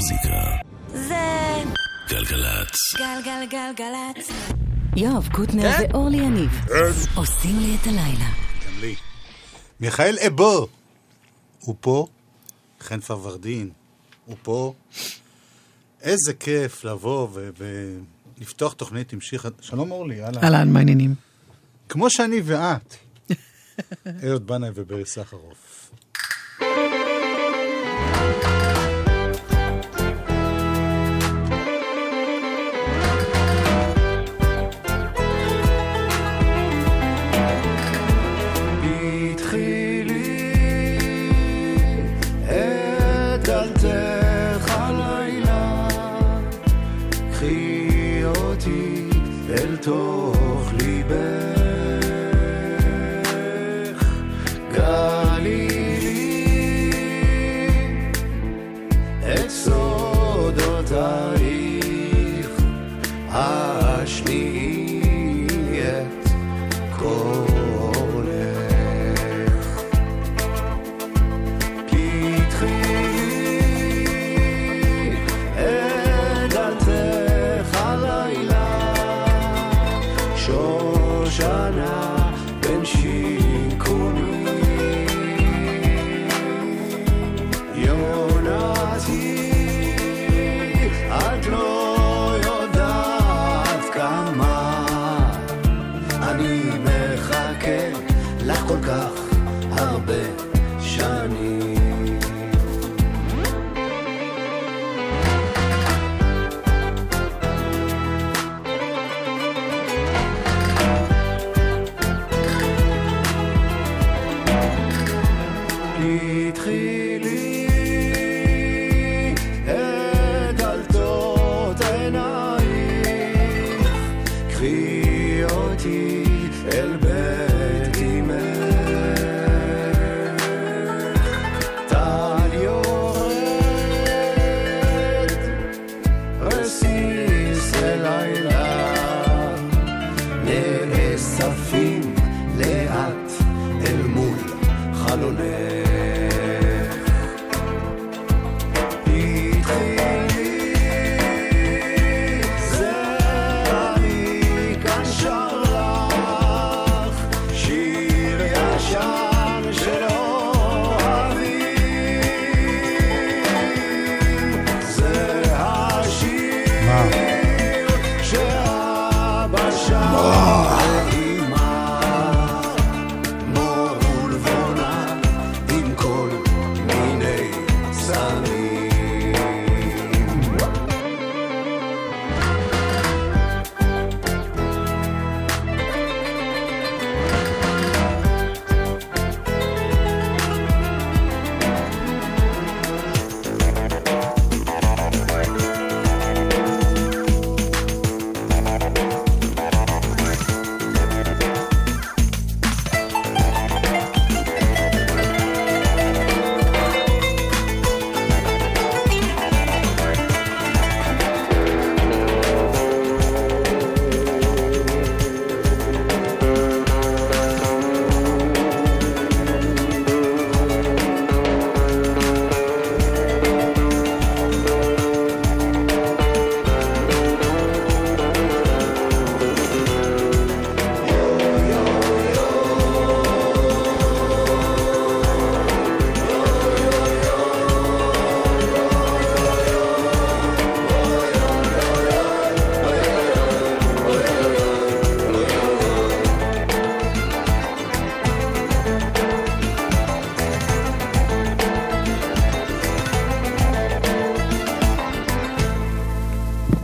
המוזיקה. זה גלגלצ. גלגלגלגלצ. יואב קוטנר ואורלי יניב עושים לי את הלילה. גם לי. מיכאל אבו, הוא פה. חן פרוורדין, הוא פה. איזה כיף לבוא ולפתוח תוכנית עם שיר... שלום אורלי, אהלן. אהלן, מה העניינים? כמו שאני ואת. אהוד בנאי וברי סחרוף.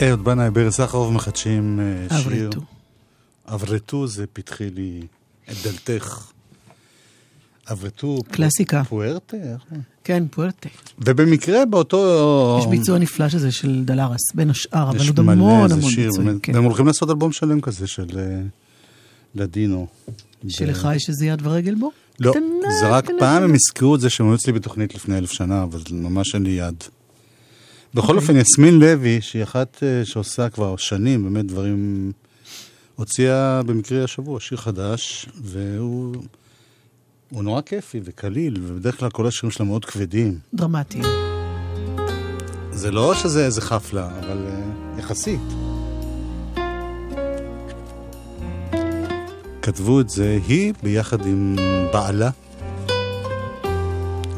אהוד בנאי וברי סחרוף מחדשים אה, שיר. אברטו. אברטו זה פתחי לי את דלתך. אברטו... קלאסיקה. פוארטה? כן, פוארטה. ובמקרה באותו... יש ביצוע נפלא שזה של דלרס, בין השאר, אבל עוד המון המון ביצועים. באמת. כן. והם הולכים לעשות אלבום שלם כזה של אה, לדינו. שלך יש איזה יד ורגל בו? לא, זה רק. פעם הם הזכירו את זה שהם היו אצלי בתוכנית לפני אלף שנה, אבל ממש אין לי יד. בכל אוקיי. אופן, יסמין לוי, שהיא אחת אה, שעושה כבר שנים, באמת דברים... הוציאה במקרה השבוע שיר חדש, והוא הוא נורא כיפי וקליל, ובדרך כלל כל השירים שלה מאוד כבדים. דרמטי. זה לא שזה איזה חפלה, אבל uh, יחסית. כתבו את זה היא ביחד עם בעלה,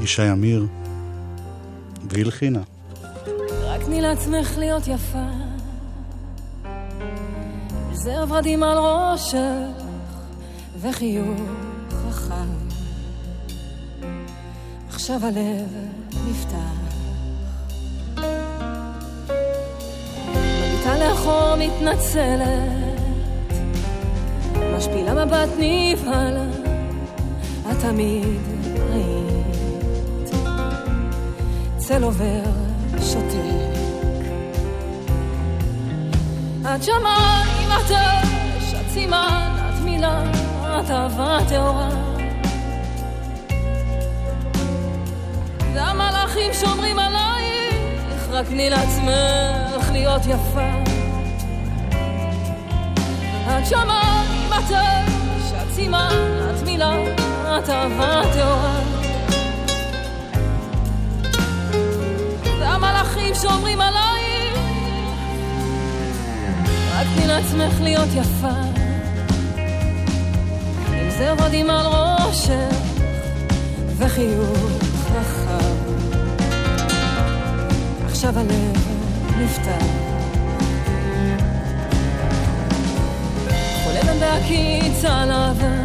ישי אמיר, והיא הלחינה. תני לעצמך להיות יפה. זר ורדים על ראשך, וחיוך חכם. עכשיו הלב נפתח. מביטה לאחור מתנצלת, משפילה מבט נבהל, את תמיד היית. צל עובר שותק. את שמיים, את אש, את סימן, את מילה, את אהבה טהורה. והמלאכים שומרים עלייך, רק תני לעצמך להיות יפה. את שמיים, את אש, את סימן, את מילה, את אהבה טהורה. והמלאכים שומרים עלייך, תני לעצמך להיות יפה. עם זר ורדים על ראשך, וחיוך רחב. עכשיו הלב נפתח. חולמת בהקיץ הלבן,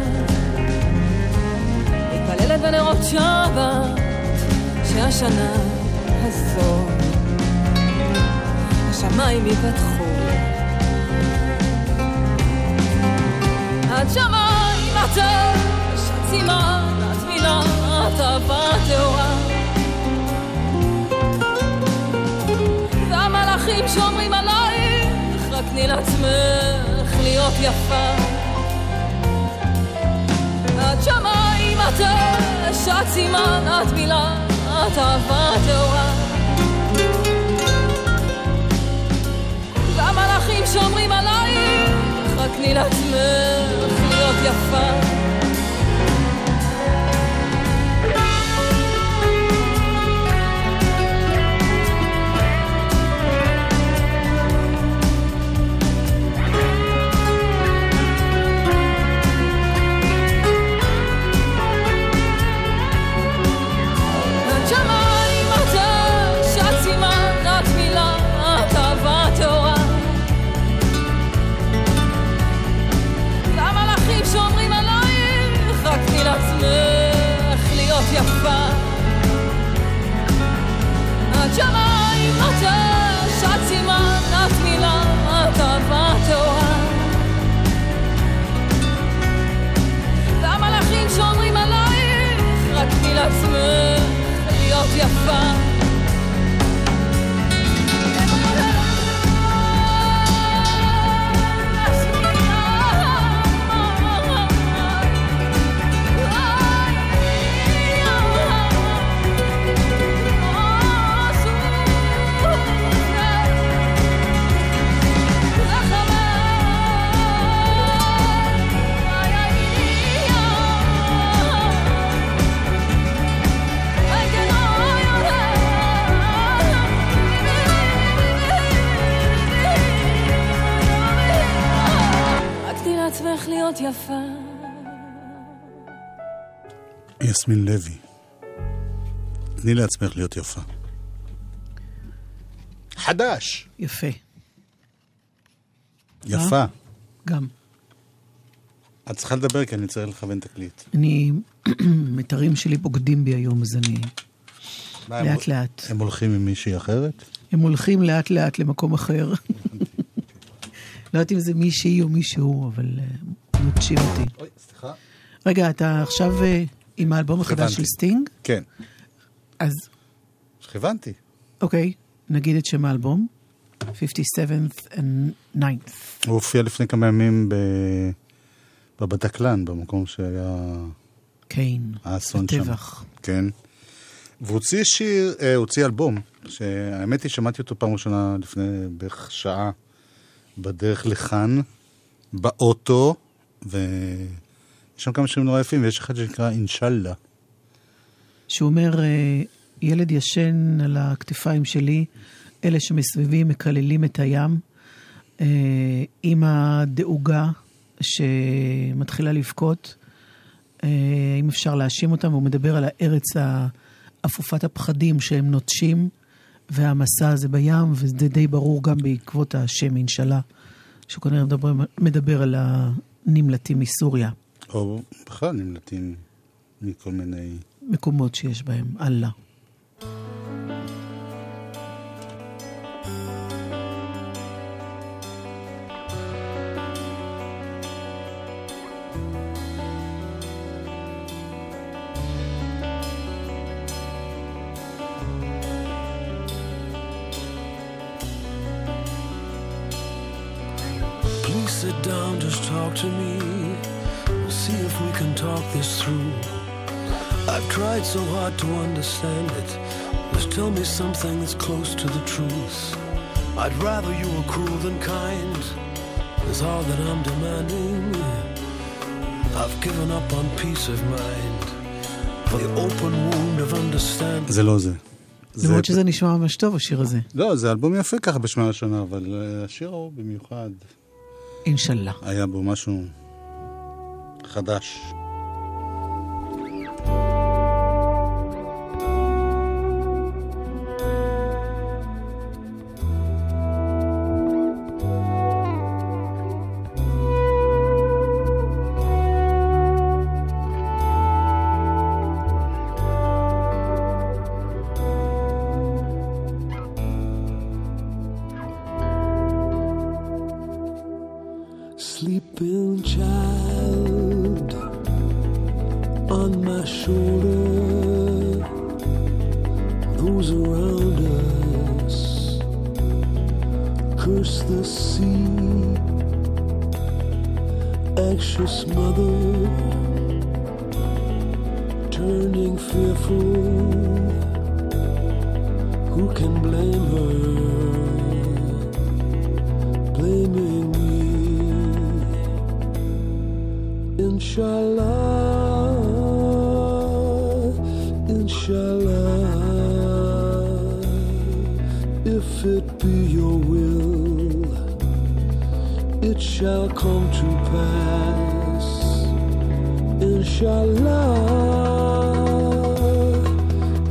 מתפללת בנרות שבת, שהשנה הזו השמיים ייפתחו. את שמיים, את אש, את סימן, את מילה, את אהבה טהורה. והמלאכים שומרים עלייך, רק תני לעצמך להיות יפה. את שמיים, את אש, את סימן, את מילה, את אהבה טהורה. והמלאכים שומרים עלייך, תני לעצמך להיות יפה. שמיים, את אש, את סימן, את מילה, את אהבה טהורה. והמלאכים שומרים עלייך, רק תני להיות יפה. יפה. יסמין לוי, תני לעצמך להיות יפה. חדש. יפה, יפה. גם. את צריכה לדבר כי אני צריך לכוון תקליט. אני, מיתרים שלי בוגדים בי היום, אז אני... לאט לאט. הם הולכים עם מישהי אחרת? הם הולכים לאט לאט למקום אחר. לא יודעת אם זה מישהי או מישהו, אבל אה, נוטשים אותי. אוי, סליחה. רגע, אתה עכשיו אה, עם האלבום החדש. של סטינג? כן, אז הבנתי. אוקיי, נגיד את שם האלבום. 57th and 9th. הוא הופיע לפני כמה ימים ב... בבטקלאן, במקום שהיה כן. האסון שם. הטבח. כן. והוא הוציא שיר, אה, הוציא אלבום, שהאמת היא, שמעתי אותו פעם ראשונה לפני בערך שעה בדרך לכאן, באוטו, ויש שם כמה שירים נורא יפים, ויש אחד שנקרא אינשאללה. שהוא אומר, אה, ילד ישן על הכתפיים שלי, אלה שמסביבי מקללים את הים, אה, עם הדאוגה שמתחילה לבכות. אה, אם אפשר להאשים אותם, והוא מדבר על הארץ אפופת הפחדים שהם נוטשים, והמסע הזה בים, וזה די ברור גם בעקבות השם אינשאללה, שכנראה מדבר, מדבר על הנמלטים מסוריה. או בכלל נמלטים מכל מיני... מקומות שיש בהם, אללה. Understand it. Just tell me something that's close to the truth. I'd rather you were cruel than kind. Is all that I'm demanding. I've given up on peace of mind. For the open wound of understanding. זה לא זה. למרות שזה נשמע ממש טוב, השיר הזה. לא, זה אלבום יפה ככה בשמיעה ראשונה, אבל אה, השיר ההוא במיוחד, אינשאללה. היה בו משהו חדש. Anxious mother turning fearful. Who can blame her? Blaming me. Inshallah, inshallah, if it be your will, it shall come to pass. Inshallah,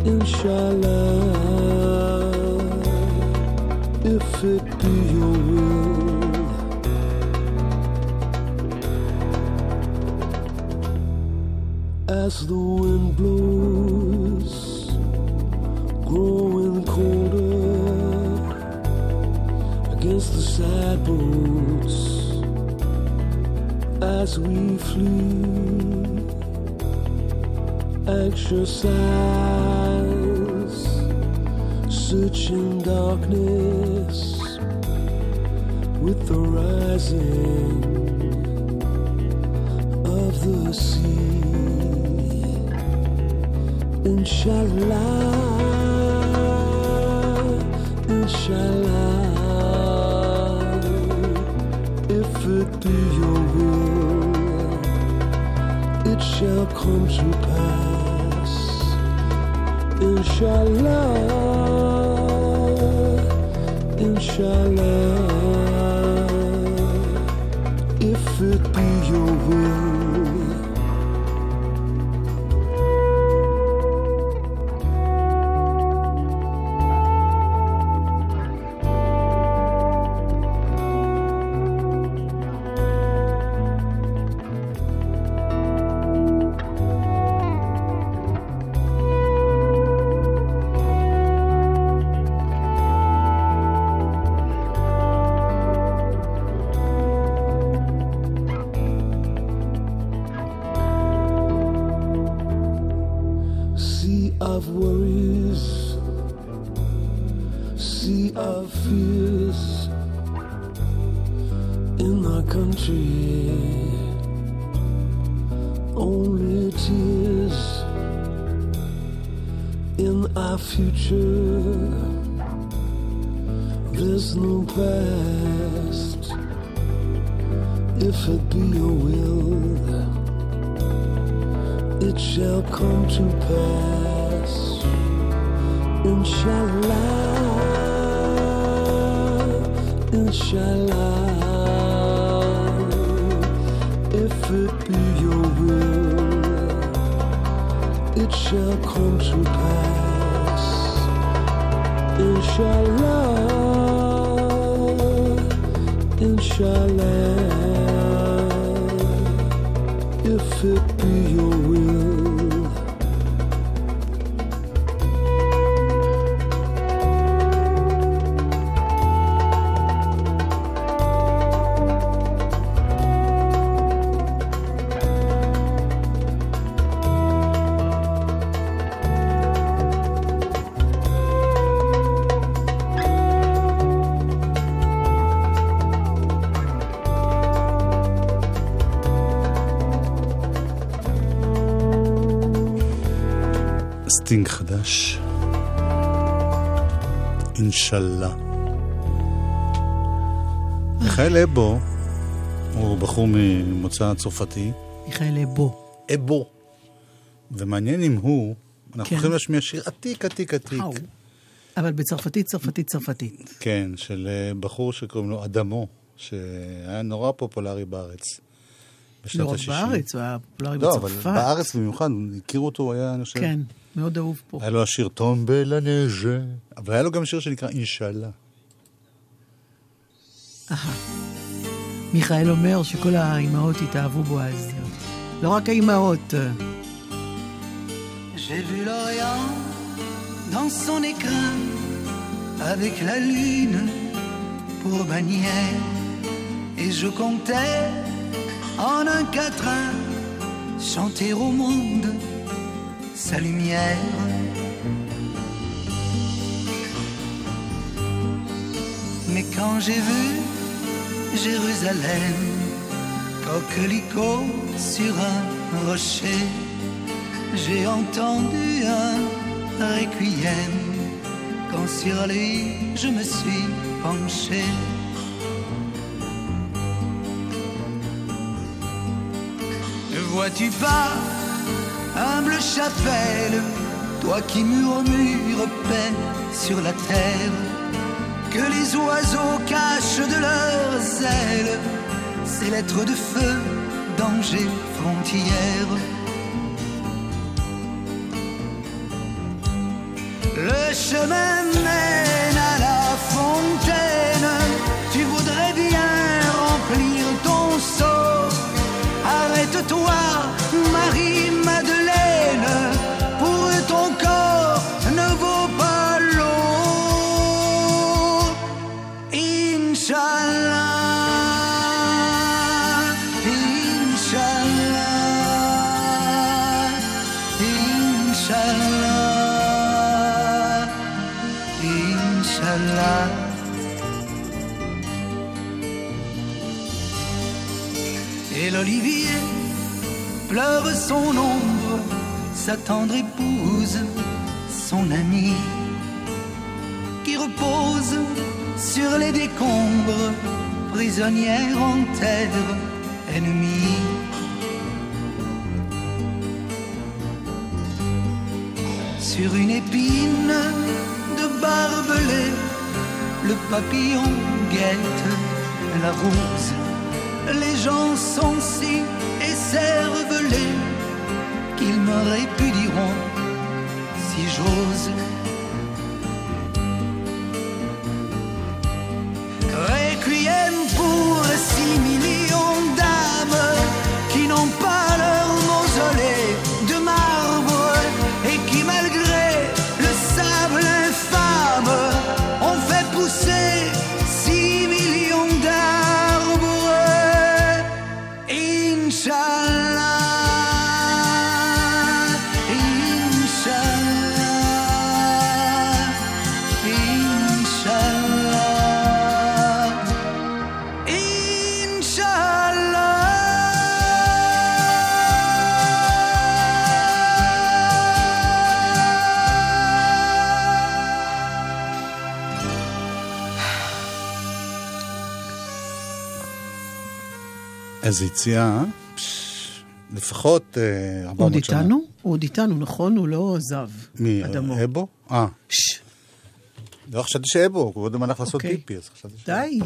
inshallah, if it be your will. as the wind blows, we. Anxious eyes searching darkness with the rising of the sea. Inshallah, inshallah, if it be it shall come to pass. Inshallah, inshallah, סטינג חדש. אינשאללה. מיכאל אבו הוא בחור ממוצא צרפתי. מיכאל אבו. אבו. ומעניין אם הוא, אנחנו כן. הולכים להשמיע שיר עתיק, עתיק, עתיק. אבל בצרפתית, צרפתית, צרפתית. כן, של אה, בחור שקוראים לו אדאמו, שהיה נורא פופולרי בארץ. בשנות לא רק ה-60. בארץ, הוא היה פופולרי לא, אבל בצרפת. בארץ במיוחד, הכירו אותו, הוא היה, אני חושב... כן, מאוד אהוב פה. היה לו השיר טומבה לנז'ה, אבל היה לו גם שיר שנקרא אינשאללה. מיכאל אומר שכל האימהות התאהבו בו אז. לא רק האימהות. J'ai vu l'Orient dans son écrin, avec la lune pour bannière, et je comptais en un quatrain chanter au monde sa lumière. Mais quand j'ai vu Jérusalem, coquelicot sur un rocher, j'ai entendu un requiem quand sur lui je me suis penché. Ne vois-tu pas, humble chapelle, toi qui murmures paix sur la terre, que les oiseaux cachent de leurs ailes ces lettres de feu, danger, frontière. Le chemin mène à la fontaine. Tu voudrais bien remplir ton seau. Arrête-toi, sa tendre épouse, son amie, qui repose sur les décombres, prisonnière en terre ennemie. Sur une épine de barbelé, le papillon guette la rose. Les gens sont si écervelés qu'ils me répudieront si j'ose. איזה יציאה, אה? פש, לפחות אה, 400 הוא עוד שנה. איתנו? הוא עוד איתנו, נכון? הוא לא עזב. מי? אדמו. אבו? אה, לא, חשבתי שאבו, הוא קודם הלך לעשות אוקיי. פיפי, אז חשבתי ש... די.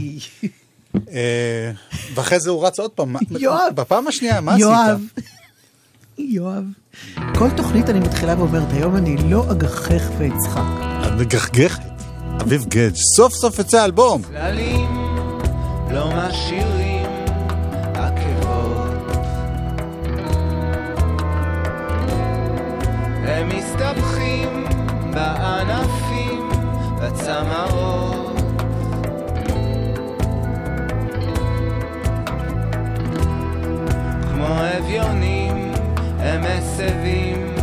אה, ואחרי זה הוא רץ עוד פעם. יואב. בפעם השנייה, מה עשית? יואב. יואב. כל תוכנית אני מתחילה ואומרת, היום אני לא אגחך ואצחק. את מגחגכת. אביב גדג', סוף סוף יצא אלבום. צללים לא משאירים הם מסתבכים בענפים, בצמרות כמו אביונים הם מסבים.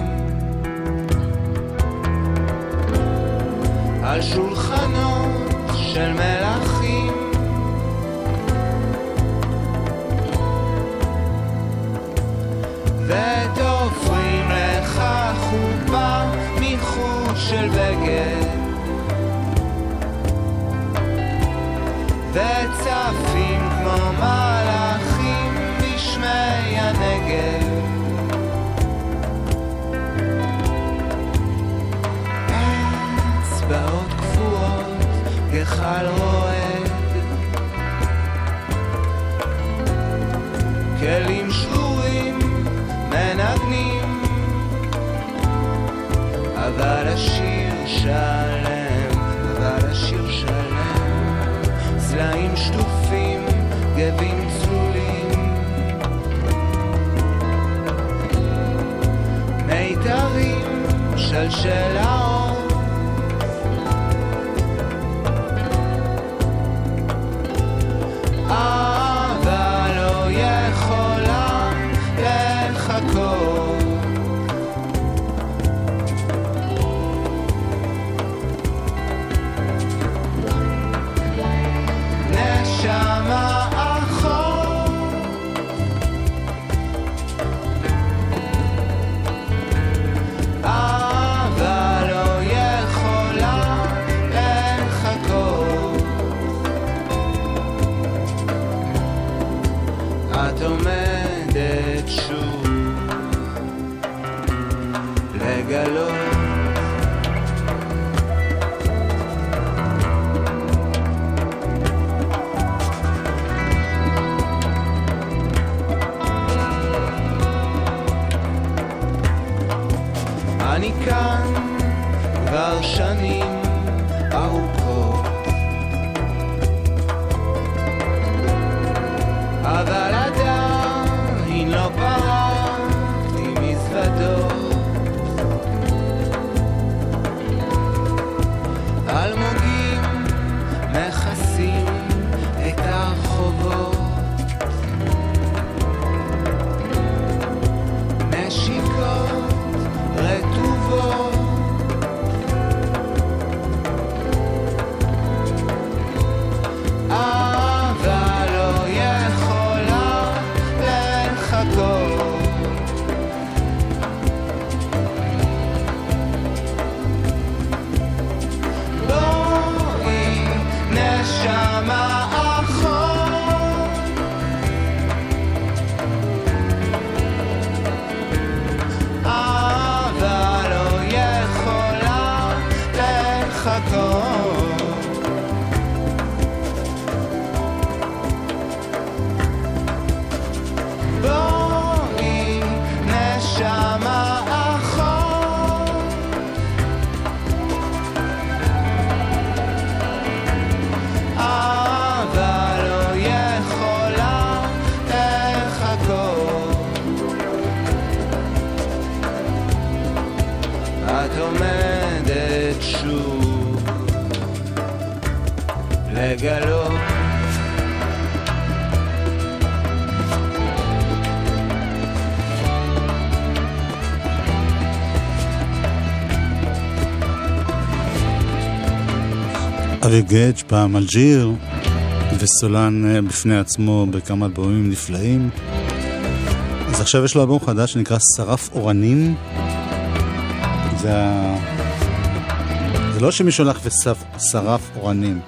על שולחנות של מלכים של בגד וצפים כמו מלאכים בשמי הנגב. אצבעות קפואות, גחל שלם, אבל השיר שלם. סלעים שטופים, גבים צלולים. מיתרים של שלאות אבל את עומדת שוב לגלות אביב גדג' פעם אלג'יר, וסולן אה, בפני עצמו בכמה אלבומים נפלאים. אז עכשיו יש לו אלבום חדש שנקרא שרף אורנים. זה ה... זה לא שמישהו הלך ושרף אורנים,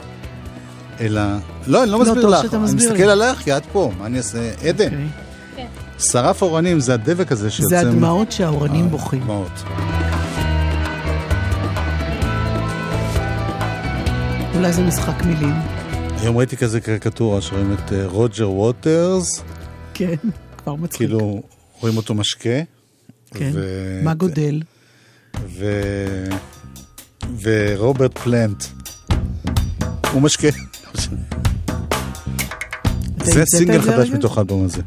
אלא... לא, אני לא מסביר טוב לך, אני מסביר מסתכל לי. עליך כי את פה, מה אני אעשה? עדן, אוקיי. שרף אורנים זה הדבק הזה שיוצא... זה הדמעות שהאורנים בוכים. דמעות. אולי זה משחק מילים. היום ראיתי כזה קריקטורה שרואים את אה, רוג'ר ווטרס, כן, כבר מצחיק. כאילו רואים אותו משקה. כן, ו- מה גודל? ו... ורוברט פלנט. הוא. אתה זה סינגל חדש? מתוך האלבום הזה.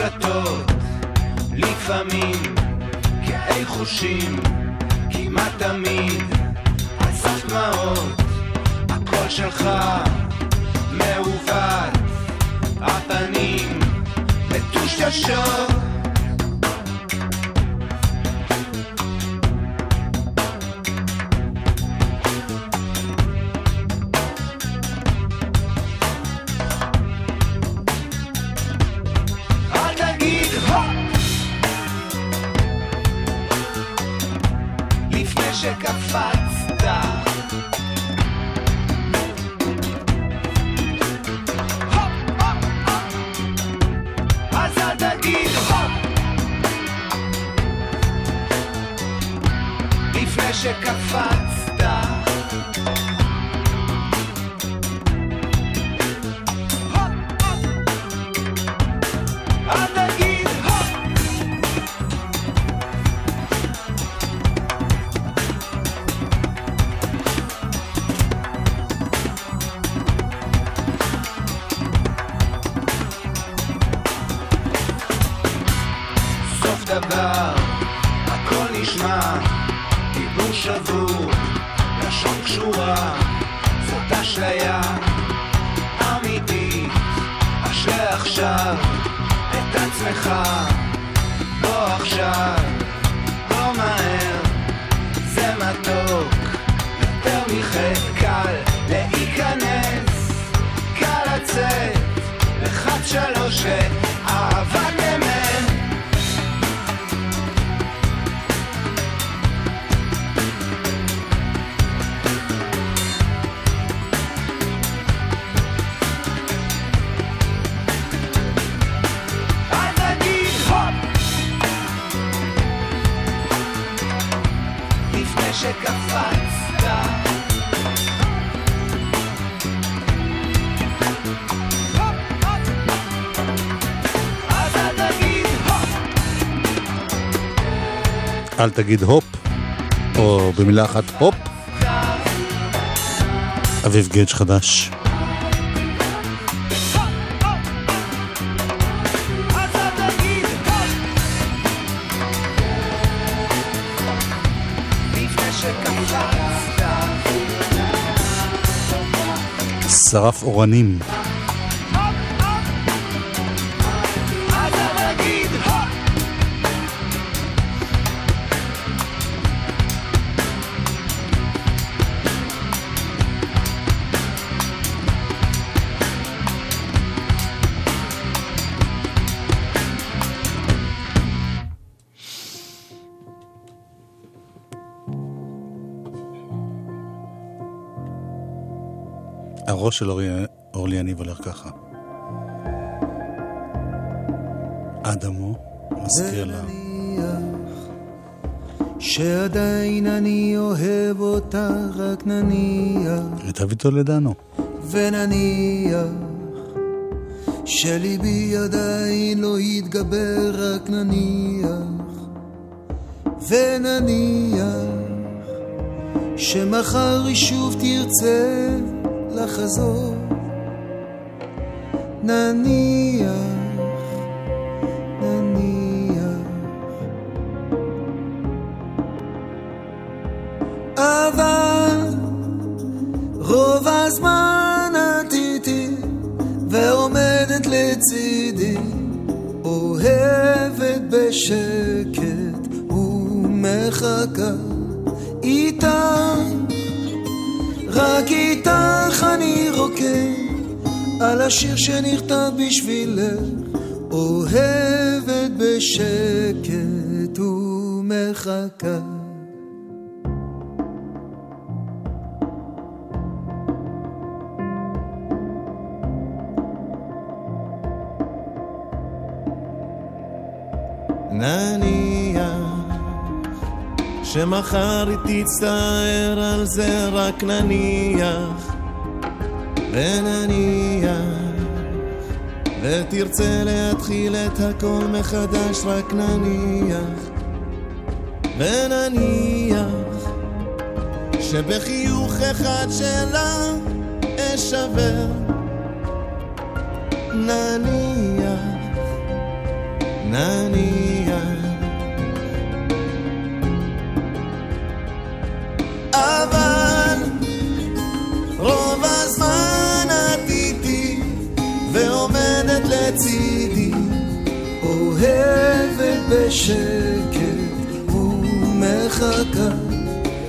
מוקלטות, לפעמים כאי חושים, כמעט תמיד על סף דמעות. הקול שלך מעוות, הפנים מטושטשות. שלוש אל תגיד הופ, או במילה אחת הופ. אביב גדג' חדש. שרף אורנים. של אורי, אורלי יניב הולך ככה. אדמו, מזכיר לה. שעדיין אני אוהב אותה, רק נניח, מיטב טולדנו. ונניח, שליבי עדיין לא יתגבר, רק נניח, ונניח, שמחר היא שוב תרצה לחזור, נניח, נניח. אבל רוב הזמן את איתי ועומדת לצידי אוהבת בשקט ומחכה איתך, רק איתך אני רוקד על השיר שנכתב בשבילך, אוהבת בשקט ומחכה. נניח שמחר היא תצטער על זה רק נניח ונניח ותרצה להתחיל את הכל מחדש רק נניח ונניח שבחיוך אחד שלה אשבר. נניח נניח אבל בשקט ומחכה.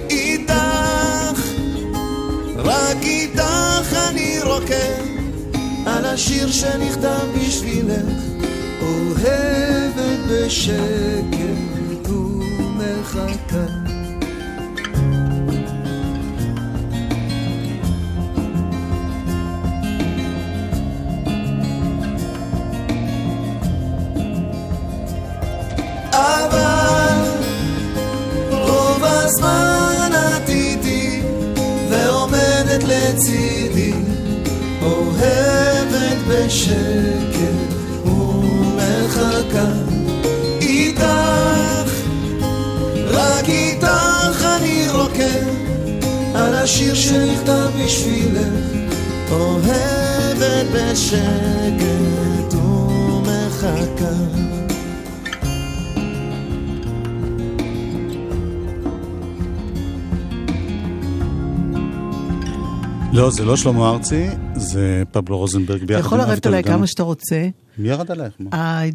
איתך, רק איתך אני רוקד על השיר שנכתב בשבילך אוהבת בשקט ומחכה. לצידי אוהבת בשקט ומחכה איתך. רק איתך אני רוקד על השיר שנכתב בשבילך. אוהבת בשקט ומחכה לא, זה לא שלמה ארצי, זה פבלו רוזנברג אתה ביחד עם יכול לרדת עליי. כמה שאתה רוצה. מי ירד עלייך? מה? ה-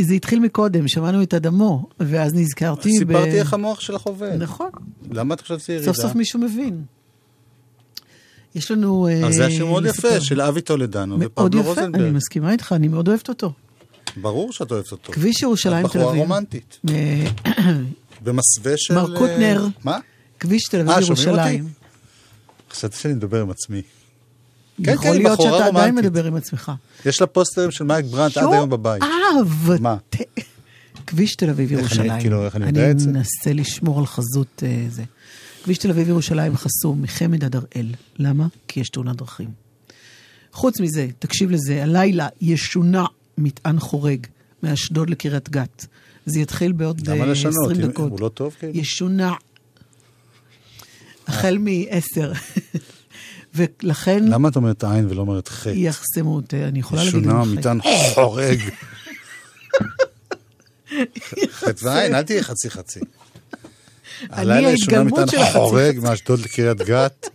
זה התחיל מקודם, שמענו את אדמו, ואז נזכרתי ב... סיפרתי איך המוח שלך עובד. נכון, למה את חושבת שזה ירידה? סוף סוף מישהו מבין. יש לנו... אז זה אה, היה שיר מאוד. יפה, של אבי טולדנו מאוד ופבלו יפה, אני רוזנברג. מסכימה איתך, אני מאוד אוהבת אותו. ברור שאת אוהבת אותו. כביש ירושלים את תל בחורה אביב. רומנטית. אה, במסווה של... מר קוטנר. אה, מה? כביש תל אביב אה? ירושלים. חשבתי שאני מדבר עם עצמי. כן, יכול כן, היא להיות שאתה עדיין רומנטית. מדבר עם עצמך. יש לה פוסטרים של מייק ברנט עד? היום בבית. אה, מה? כביש תל אביב איך אני- ירושלים. כאילו, איך אני יודע את זה? אני מנסה לשמור על חזות אה, זה. כביש תל אביב ירושלים חסום מחמד עד הראל. למה? כי יש תאונת דרכים. חוץ מזה, תקשיב לזה, הלילה ישונה מטען חורג מאשדוד לקריית גת. זה יתחיל בעוד למה אה, לשנות? 20 אם- דקות. הוא לא טוב כאילו? ישונה. החל מ-10. ולכן למה את אומרת עין ולא אומרת חטא? יחסמו אותי, אני יכולה להגיד שונה גם חטא. מטען חורג. חטא ועין, אל תהיה חצי חצי. הלילה ישונה מטען חורג. מאשדוד לקריית גת.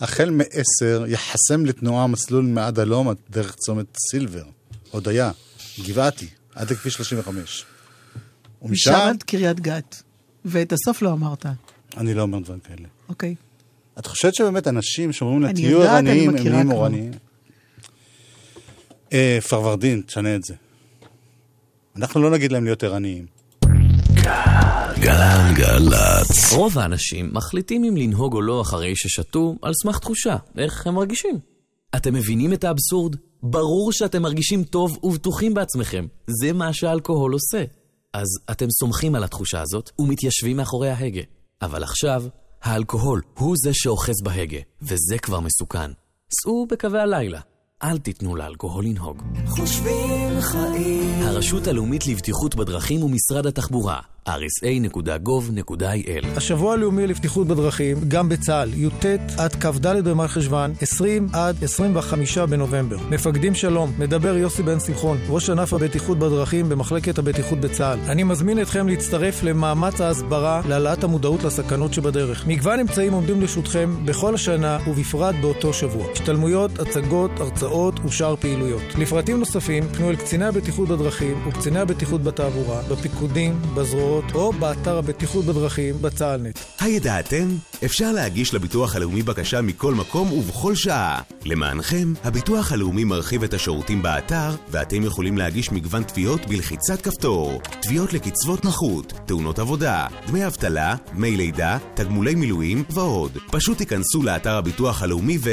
החל מ-10 יחסם לתנועה מסלול מעד הלום עד דרך צומת סילבר, הודיה, גבעתי, עד לכביש 35. משם ומשם, עד קריית גת. ואת הסוף לא אמרת. אני לא אומר דברים כאלה. אוקיי. את חושבת שבאמת אנשים שאומרים לה, תהיו ערניים, הם נהיים כבר." אורניים? אה, פרוורדין, תשנה את זה. אנחנו לא נגיד להם להיות ערניים. גלגלצ. רוב האנשים מחליטים אם לנהוג או לא אחרי ששתו על סמך תחושה, איך הם מרגישים. אתם מבינים את האבסורד? ברור שאתם מרגישים טוב ובטוחים בעצמכם. זה מה שהאלכוהול עושה. אז אתם סומכים על התחושה הזאת ומתיישבים מאחורי ההגה. אבל עכשיו, האלכוהול הוא זה שאוחז בהגה, וזה כבר מסוכן. סעו בקווי הלילה. אל תיתנו לאלכוהול לנהוג. חושבים חיים הרשות הלאומית לבטיחות בדרכים ומשרד התחבורה, rsa.gov.il השבוע הלאומי לבטיחות בדרכים, גם בצה"ל, י"ט עד כ"ד במרחשוון, 20 עד 25 בנובמבר. מפקדים שלום, מדבר יוסי בן שמחון, ראש ענף הבטיחות בדרכים במחלקת הבטיחות בצה"ל. אני מזמין אתכם להצטרף למאמץ ההסברה להעלאת המודעות לסכנות שבדרך. מגוון אמצעים עומדים לרשותכם בכל השנה ובפרט באותו שבוע. השתלמויות, הצגות, הרצאות ושאר פעילויות. לפרטים נוספים, פנו אל קציני הבטיחות בדרכים וקציני הבטיחות בתעבורה, בפיקודים, בזרועות בהודעות או באתר הבטיחות בדרכים בצה"לנט. הידעתם? אפשר להגיש לביטוח הלאומי בקשה מכל מקום ובכל שעה. למענכם, הביטוח הלאומי מרחיב את השירותים באתר, ואתם יכולים להגיש מגוון תביעות בלחיצת כפתור. תביעות לקצבות נכות, תאונות עבודה, דמי אבטלה, דמי לידה, תגמולי מילואים ועוד. פשוט תיכנסו לאתר הביטוח הלאומי ו...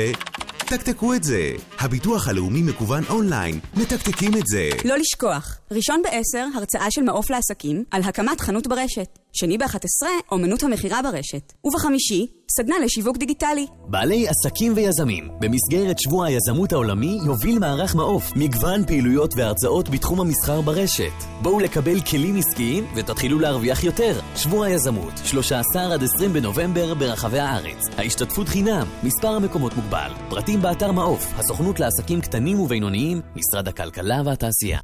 תקתקו את זה. הביטוח הלאומי מקוון אונליין. מתקתקים את זה. לא לשכוח, ראשון בעשר, הרצאה של מעוף לעסקים על הקמת חנות ברשת. שני ב-11, אומנות המכירה ברשת. ובחמישי, סדנה לשיווק דיגיטלי. בעלי עסקים ויזמים, במסגרת שבוע היזמות העולמי יוביל מערך מעוף מגוון פעילויות והרצאות בתחום המסחר ברשת. בואו לקבל כלים עסקיים ותתחילו להרוויח יותר. שבוע היזמות, 13 עד 20 בנובמבר ברחבי הארץ. ההשתתפות חינם, מספר המקומות מוגבל. פרטים באתר מעוף, הסוכנות לעסקים קטנים ובינוניים, משרד הכלכלה והתעשייה.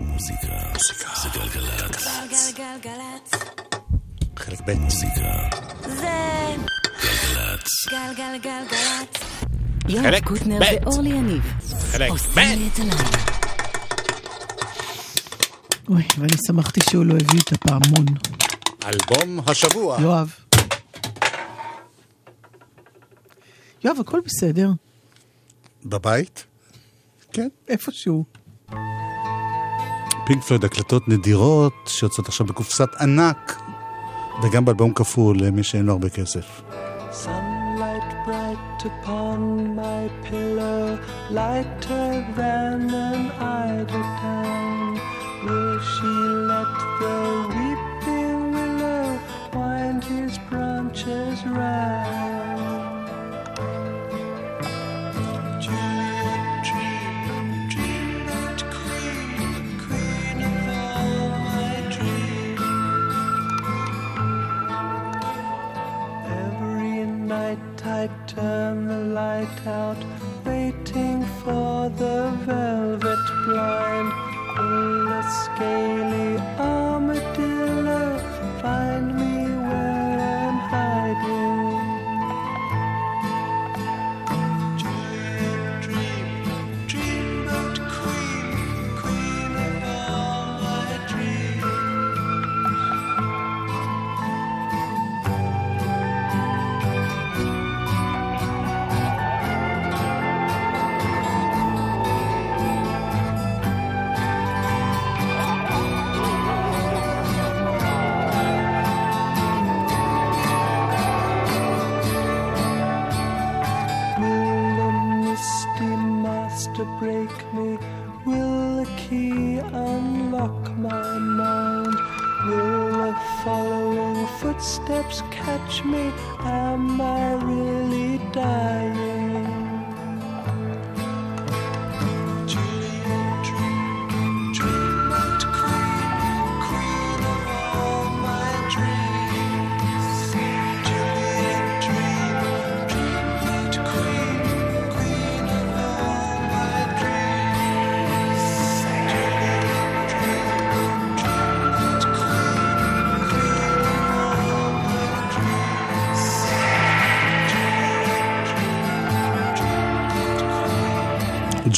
מוזיקה. זה גלגלצ. גלגלגלגלצ. חלק ב'. מוזיקה. זה גלגלצ. גלגלגלגלצ. יואב חלק קוטנר. ואורלי יניב חלק ב'. אוי, ואני שמחתי שהוא לא הביא את הפעמון. אלבום השבוע. יואב. יואב, הכל בסדר. בבית? כן. איפשהו. פינק פלויד הקלטות נדירות שיוצאות עכשיו בקופסת ענק וגם באלבום כפול למי שאין לו הרבה כסף. Sunlight without catch me? Am I really dying?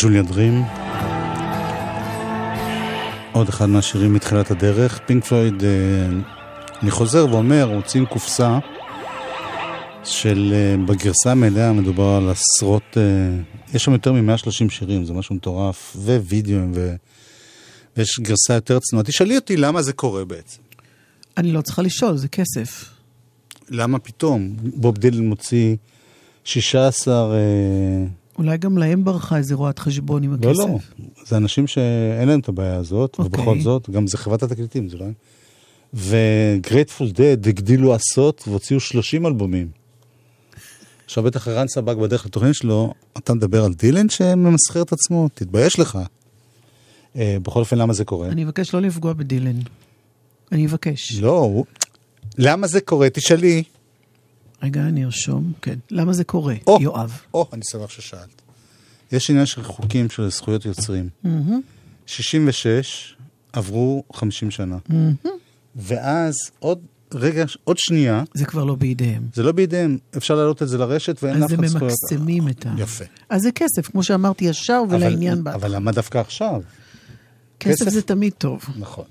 ג'וליה דרים. עוד אחד מהשירים מתחילת הדרך. פינק פלויד, אה, אני חוזר ואומר, הוצאים קופסה של, אה, בגרסה המלאה מדובר על עשרות, אה, יש שם יותר מ-130 שירים, זה משהו מטורף, ווידאוים, ו... ויש גרסה יותר צנועה. תשאלי אותי למה זה קורה בעצם. אני לא צריכה לשאול, זה כסף. למה פתאום? בוב דילן מוציא 16... אולי גם להם ברחה איזה רואת חשבון עם הכסף. לא, לא. זה אנשים שאין להם את הבעיה הזאת, אוקיי. ובכל זאת, גם זה חברת התקליטים, זה לא... וגרייטפול דד הגדילו עשות והוציאו 30 אלבומים. עכשיו בטח ערן סבג בדרך לתוכנית שלו, אתה מדבר על דילן שממסחר את עצמו, תתבייש לך. אה, בכל אופן, למה זה קורה? אני אבקש לא לפגוע בדילן. אני אבקש. לא, למה זה קורה? תשאלי. רגע, אני ארשום. כן. למה זה קורה, או, יואב? או, אני שמח ששאלת. יש עניין של חוקים של זכויות יוצרים. מהמם. 66 עברו 50 שנה. מהמם. ואז עוד רגע, עוד שנייה, זה כבר לא בידיהם. זה לא בידיהם, אפשר להעלות את זה לרשת ואין אז לאף הם אחד זכויות. ממקסמים את ה... יפה. אז זה כסף, כמו שאמרתי, ישר ולעניין אבל, בה. אבל למה דווקא עכשיו? כסף כסף- זה תמיד טוב. נכון.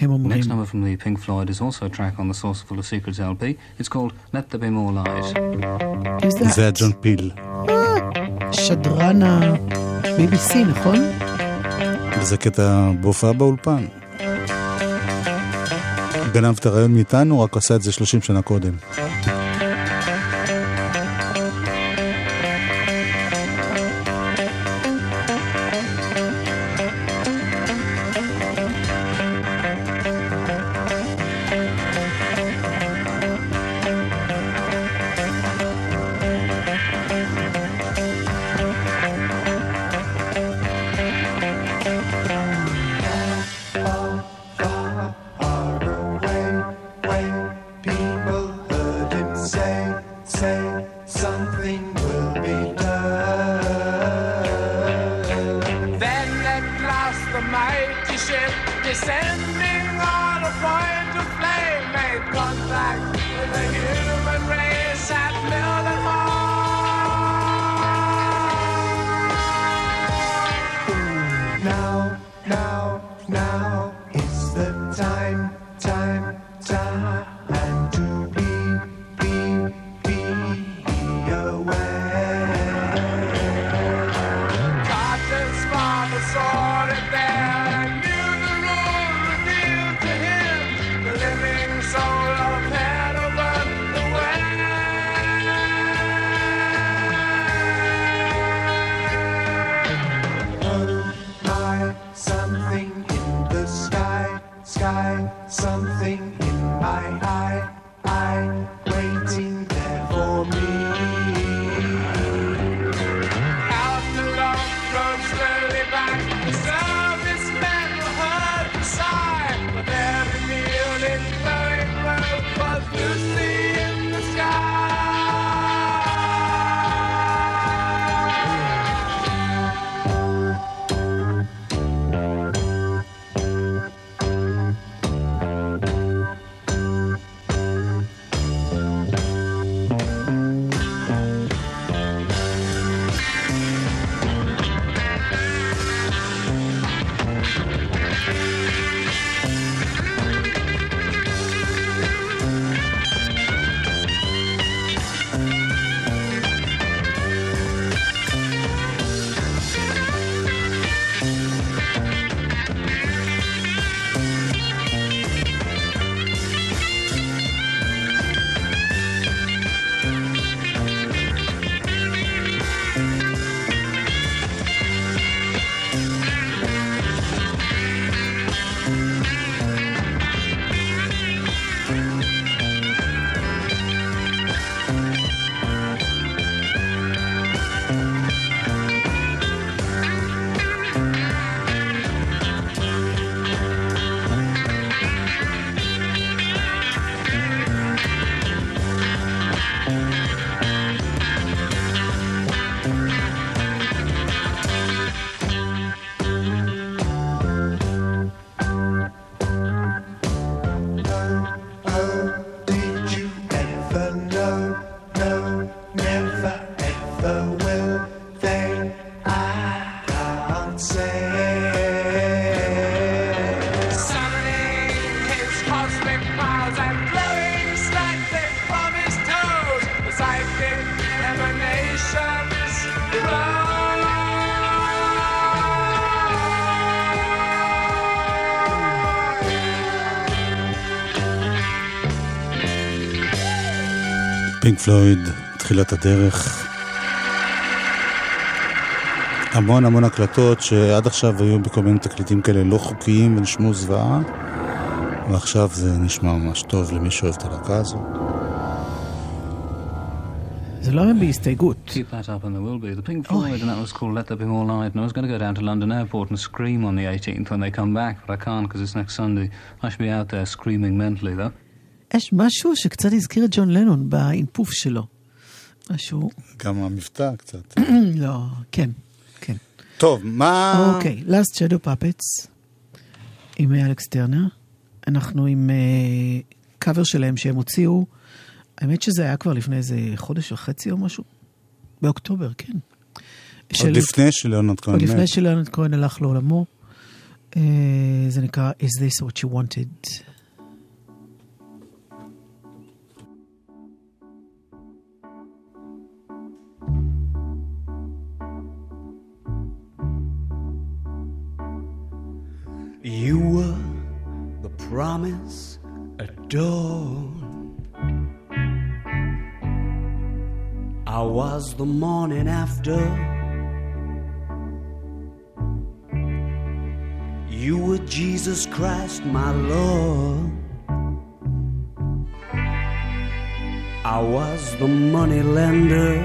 הם אומרים. Next number from the Pink Floyd is also a track on the Source Full of Secrets LP. It's called Let There Be More Lies. זה היה ג'ון פיל. שדרן ה-BBC, נכון? וזה קטע בהופעה באולפן. גנב את הרעיון מאיתנו, רק עשה את זה 30 שנה קודם. פלויד, תחילת הדרך. המון המון הקלטות שעד עכשיו היו בכל מיני תקליטים כאלה לא חוקיים ונשמעו זוועה, ועכשיו זה נשמע ממש טוב למי שאוהב את הלהקה הזאת. זה לא היה בהסתייגות. Keep that up and there will be. The Pink Floyd and that was called Let There Be More Light. And I was going to go down to London Airport and scream on the 18th when they come back, but I can't because it's next Sunday. I should be out there screaming mentally though. יש משהו שקצת הזכיר את ג'ון לנון באינפוף שלו. משהו... גם המבטא קצת. לא, כן, כן. טוב, מה... אוקיי, Last Shadow Puppets עם אלכס טרנר. אנחנו עם קאבר שלהם שהם הוציאו, האמת שזה היה כבר לפני איזה חודש וחצי או משהו. באוקטובר, כן. עוד לפני שלאונרד כהן עוד. לפני שלאונרד כהן הלך לעולמו. אה, זה נקרא Is This What You Wanted. The morning after. You were Jesus Christ, my Lord. I was the money lender.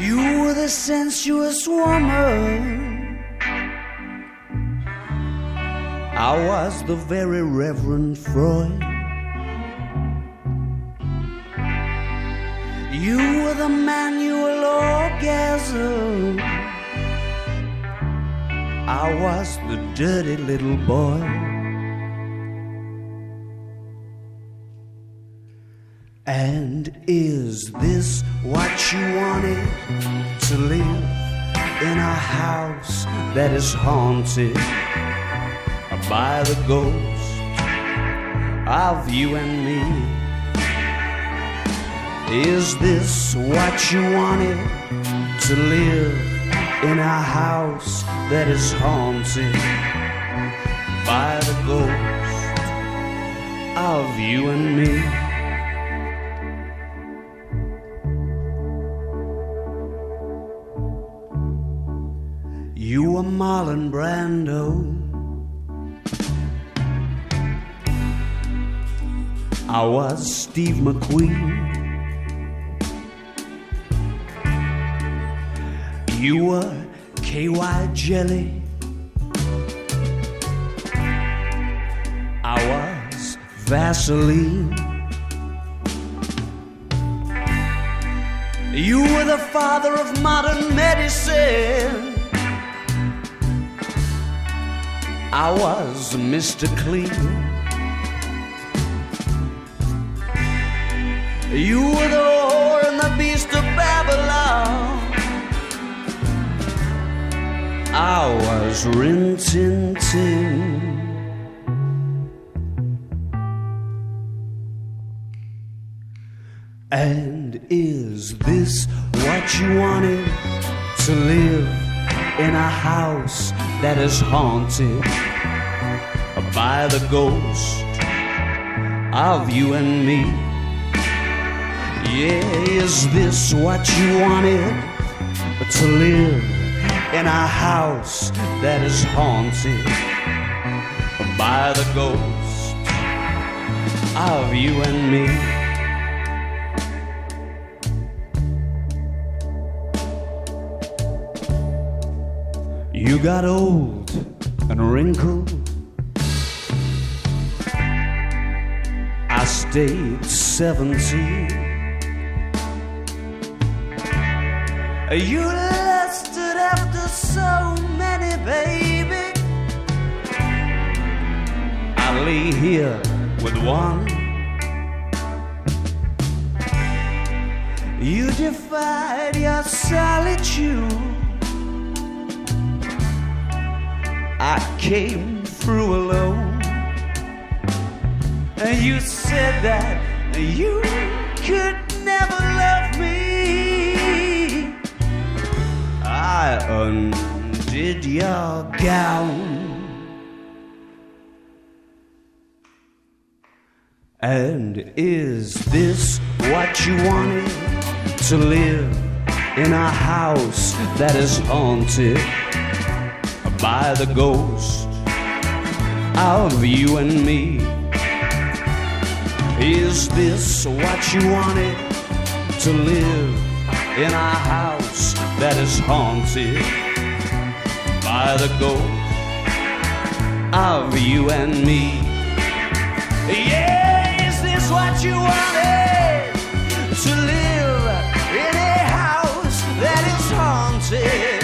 You were the sensuous woman. I was the very Reverend Freud. You were the manual orgasm. I was the dirty little boy. And is this what you wanted to live in a house that is haunted by the ghost of you and me? Is this what you wanted to live in a house that is haunted by the ghost of you and me? You were Marlon Brando. I was Steve McQueen. You were KY Jelly. I was Vaseline. You were the father of modern medicine. I was Mr. Clean. You were the I was Rin Tin Tin. And is this what you wanted to live in a house that is haunted by the ghost of you and me? Yeah, is this what you wanted to live in a house that is haunted by the ghost of you and me? You got old and wrinkled. I stayed 17. You lusted after so many, baby. I lay here with one. You defied your solitude. I came through alone. And you said that you could I undid your gown. And is this what you wanted to live in a house that is haunted? by the ghost of you and me. Is this what you wanted to live in a house that is haunted by the ghost of you and me? Yeah, is this what you wanted to live in a house that is haunted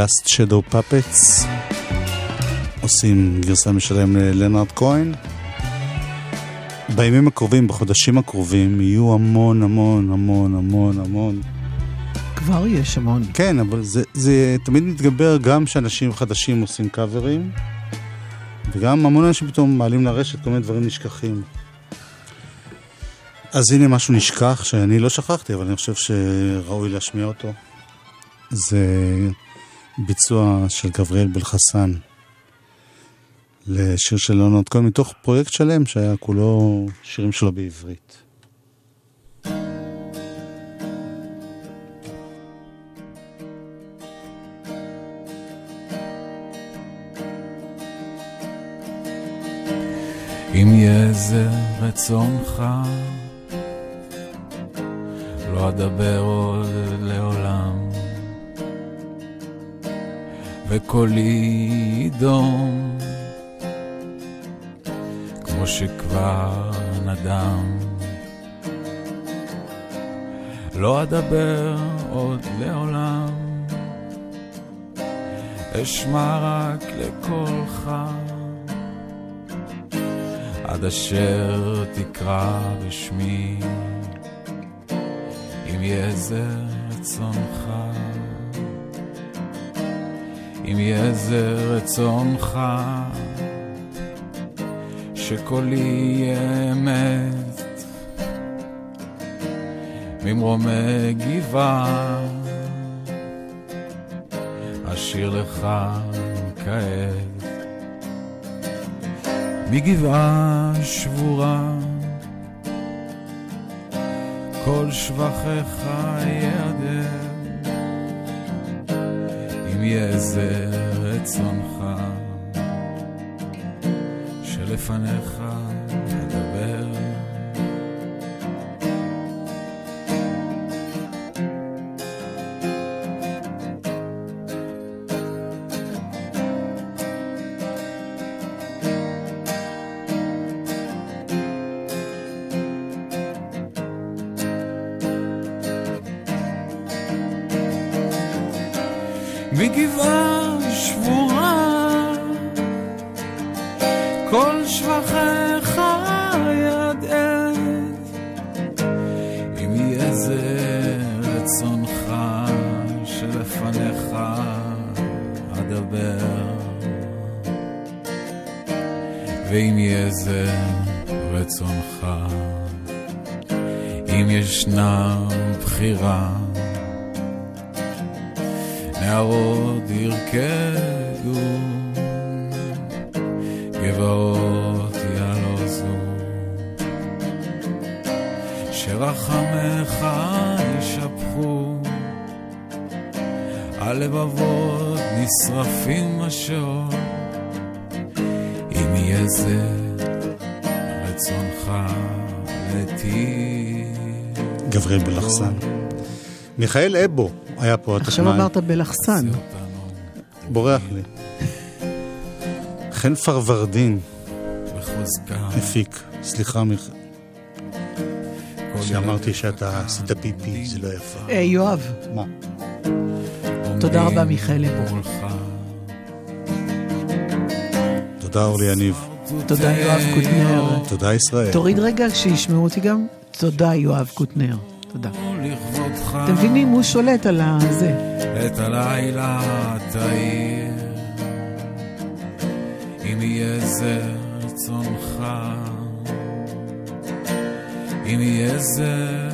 Last Shadow Puppets עושים גרסה משלם ללנארד כהן. בימים הקרובים, בחודשים הקרובים, יהיו המון המון המון המון המון. כבר יש המון. כן, אבל זה, זה תמיד מתגבר גם שאנשים חדשים עושים קאברים, וגם המון אנשים פתאום מעלים לרשת כל מיני דברים נשכחים. אז הנה משהו נשכח שאני לא שכחתי, אבל אני חושב שראוי להשמיע אותו. זה ביצוע של גבריאל בלחסן לשיר של ליאונרד כהן מתוך פרויקט שלם שהיה כולו שירים שלו בעברית. אם יהיה זה רצונך, לא אדבר עוד לעולם, וקולי ידום, כמו שכבר נדם. לא אדבר עוד לעולם, אשמע רק לקולך. עד אשר תקרא בשמי, אם יהיה זה רצונך. אם יהיה זה רצונך, שקולי יהיה אמת, ממרומי גבעה, אשיר לך כעת. מגבעה שבורה, כל שבחיך יעדר, אם זה רצונך, שלפניך זה רצונך, אם ישנה בחירה, נהרות ירקדו, גבעות יעלוזו, שרחמך ישפכו, הלבבות נשרפים גבריאל בלחסן. מיכאל אבו היה פה הטכנאי. עכשיו אמרת בלחסן. בורח לי. חן פרוורדין הפיק. סליחה, מיכאל. שאמרתי שאתה עשית פיפי, זה לא יפה. אה, יואב. מה? תודה רבה, מיכאל אבו. תודה, אורלי יניב. תודה, יואב קוטנר. תודה, ישראל. תוריד רגע שישמעו אותי גם. תודה, יואב קוטנר. תודה. אתם מבינים? הוא שולט על הזה. את הלילה תאיר, אם יהיה זה רצונך, אם יהיה זה...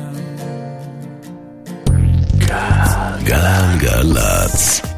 גלגלצ.